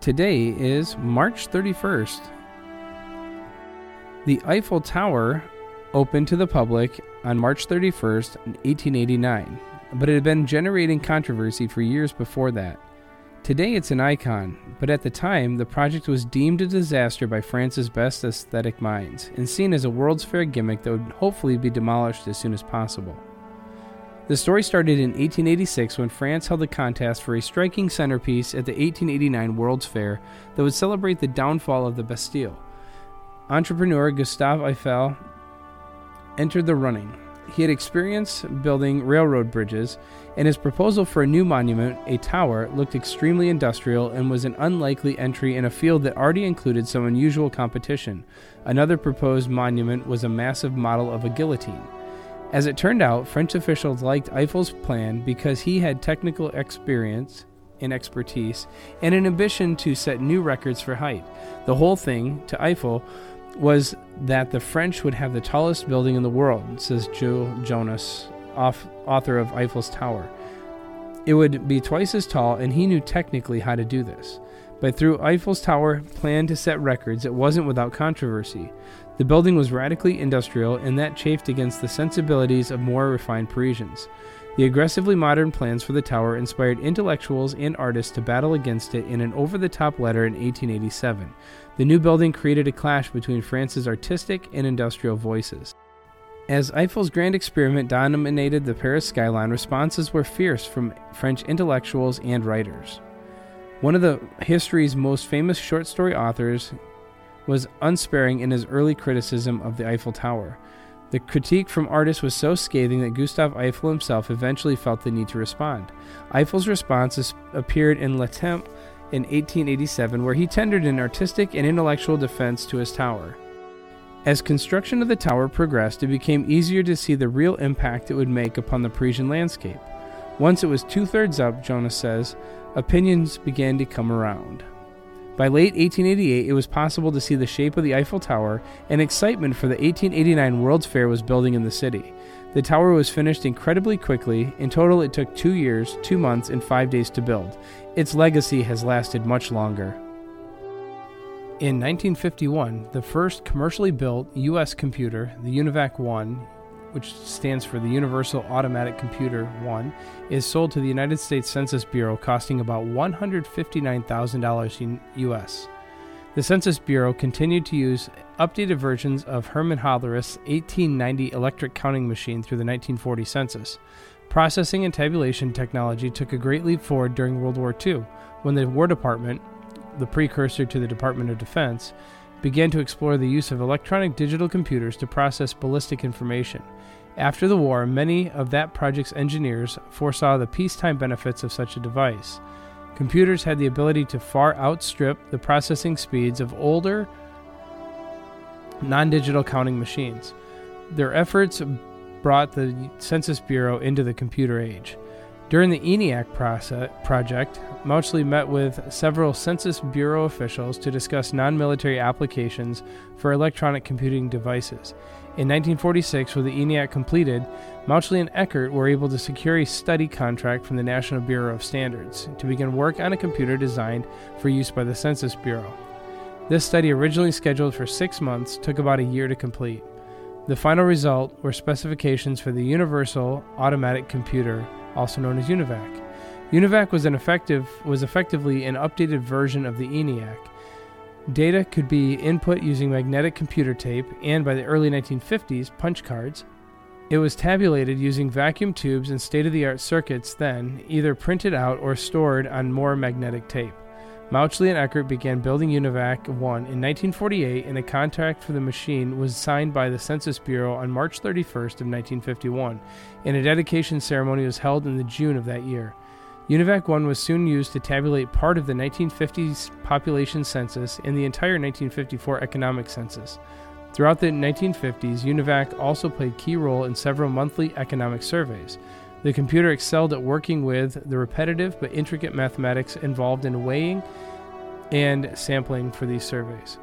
Today is March 31st. The Eiffel Tower opened to the public on March 31st, 1889, but it had been generating controversy for years before that. Today it's an icon, but at the time the project was deemed a disaster by France's best aesthetic minds and seen as a World's Fair gimmick that would hopefully be demolished as soon as possible. The story started in 1886 when France held a contest for a striking centerpiece at the 1889 World's Fair that would celebrate the downfall of the Bastille. Entrepreneur Gustave Eiffel entered the running. He had experience building railroad bridges, and his proposal for a new monument, a tower, looked extremely industrial and was an unlikely entry in a field that already included some unusual competition. Another proposed monument was a massive model of a guillotine. As it turned out, French officials liked Eiffel's plan because he had technical experience and expertise and an ambition to set new records for height. The whole thing, to Eiffel, was that the French would have the tallest building in the world, says Jules Jonas, author of Eiffel's Tower. It would be twice as tall, and he knew technically how to do this. But through Eiffel's Tower plan to set records, it wasn't without controversy. The building was radically industrial, and that chafed against the sensibilities of more refined Parisians. The aggressively modern plans for the tower inspired intellectuals and artists to battle against it in an over the top letter in 1887. The new building created a clash between France's artistic and industrial voices. As Eiffel's grand experiment dominated the Paris skyline, responses were fierce from French intellectuals and writers. One of the history's most famous short story authors, was unsparing in his early criticism of the Eiffel Tower. The critique from artists was so scathing that Gustave Eiffel himself eventually felt the need to respond. Eiffel's response appeared in Le Temps in 1887, where he tendered an artistic and intellectual defense to his tower. As construction of the tower progressed, it became easier to see the real impact it would make upon the Parisian landscape. Once it was two thirds up, Jonas says, opinions began to come around. By late 1888, it was possible to see the shape of the Eiffel Tower, and excitement for the 1889 World's Fair was building in the city. The tower was finished incredibly quickly. In total, it took two years, two months, and five days to build. Its legacy has lasted much longer. In 1951, the first commercially built U.S. computer, the UNIVAC 1, which stands for the Universal Automatic Computer 1, is sold to the United States Census Bureau costing about $159,000 US. The Census Bureau continued to use updated versions of Herman Hollerith's 1890 electric counting machine through the 1940 census. Processing and tabulation technology took a great leap forward during World War II, when the War Department, the precursor to the Department of Defense, began to explore the use of electronic digital computers to process ballistic information. After the war, many of that project's engineers foresaw the peacetime benefits of such a device. Computers had the ability to far outstrip the processing speeds of older, non digital counting machines. Their efforts brought the Census Bureau into the computer age. During the ENIAC process, project, Mauchly met with several Census Bureau officials to discuss non military applications for electronic computing devices. In 1946, with the ENIAC completed, Mauchly and Eckert were able to secure a study contract from the National Bureau of Standards to begin work on a computer designed for use by the Census Bureau. This study, originally scheduled for six months, took about a year to complete. The final result were specifications for the Universal Automatic Computer also known as UNIVAC. UNIVAC was, an effective, was effectively an updated version of the ENIAC. Data could be input using magnetic computer tape and, by the early 1950s, punch cards. It was tabulated using vacuum tubes and state of the art circuits, then either printed out or stored on more magnetic tape. Mauchly and Eckert began building UNIVAC 1 in 1948, and a contract for the machine was signed by the Census Bureau on March 31st of 1951, and a dedication ceremony was held in the June of that year. UNIVAC 1 was soon used to tabulate part of the 1950s population census and the entire 1954 economic census. Throughout the 1950s, UNIVAC also played a key role in several monthly economic surveys. The computer excelled at working with the repetitive but intricate mathematics involved in weighing and sampling for these surveys.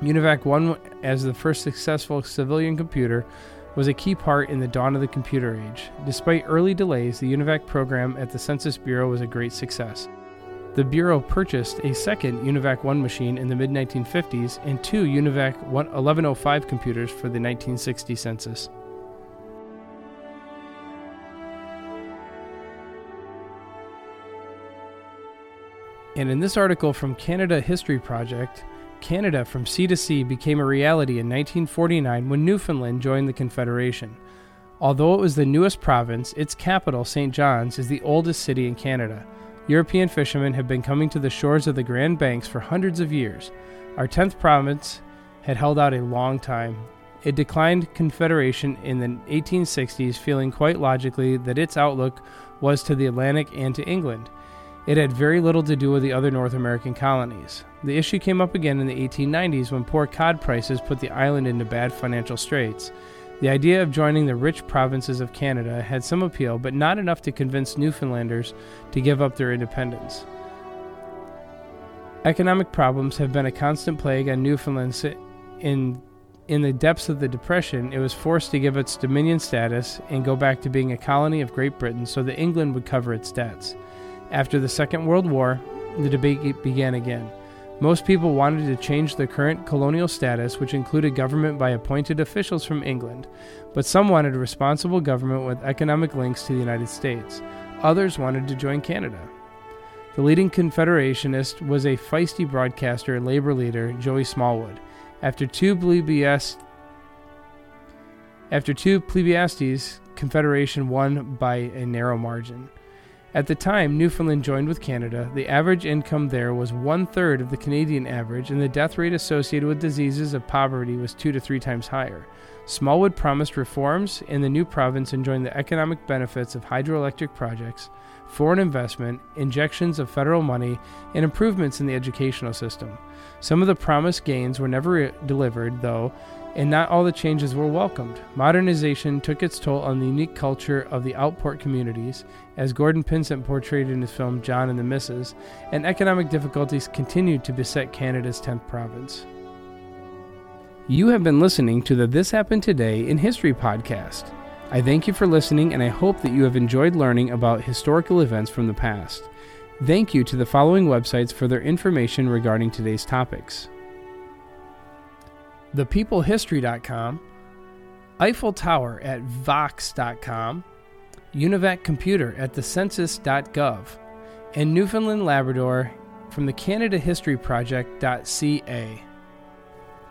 UNIVAC 1, as the first successful civilian computer, was a key part in the dawn of the computer age. Despite early delays, the UNIVAC program at the Census Bureau was a great success. The Bureau purchased a second UNIVAC 1 machine in the mid 1950s and two UNIVAC 1105 computers for the 1960 census. And in this article from Canada History Project, Canada from sea to sea became a reality in 1949 when Newfoundland joined the Confederation. Although it was the newest province, its capital, St. John's, is the oldest city in Canada. European fishermen have been coming to the shores of the Grand Banks for hundreds of years. Our 10th province had held out a long time. It declined Confederation in the 1860s, feeling quite logically that its outlook was to the Atlantic and to England. It had very little to do with the other North American colonies. The issue came up again in the 1890s when poor cod prices put the island into bad financial straits. The idea of joining the rich provinces of Canada had some appeal, but not enough to convince Newfoundlanders to give up their independence. Economic problems have been a constant plague on Newfoundland. In, in the depths of the Depression, it was forced to give its Dominion status and go back to being a colony of Great Britain so that England would cover its debts. After the Second World War, the debate began again. Most people wanted to change the current colonial status, which included government by appointed officials from England, but some wanted a responsible government with economic links to the United States. Others wanted to join Canada. The leading Confederationist was a feisty broadcaster and labor leader, Joey Smallwood. After two plebiscites, after two Confederation won by a narrow margin. At the time Newfoundland joined with Canada, the average income there was one third of the Canadian average, and the death rate associated with diseases of poverty was two to three times higher. Smallwood promised reforms, and the new province enjoyed the economic benefits of hydroelectric projects, foreign investment, injections of federal money, and improvements in the educational system. Some of the promised gains were never delivered, though, and not all the changes were welcomed. Modernization took its toll on the unique culture of the outport communities, as Gordon Pinsent portrayed in his film John and the Missus, and economic difficulties continued to beset Canada's 10th province. You have been listening to the This Happened Today in History podcast. I thank you for listening, and I hope that you have enjoyed learning about historical events from the past. Thank you to the following websites for their information regarding today's topics thepeoplehistory.com, Eiffel Tower at vox.com, UNIVAC Computer at thecensus.gov, and Newfoundland Labrador from the Canada History Project.ca.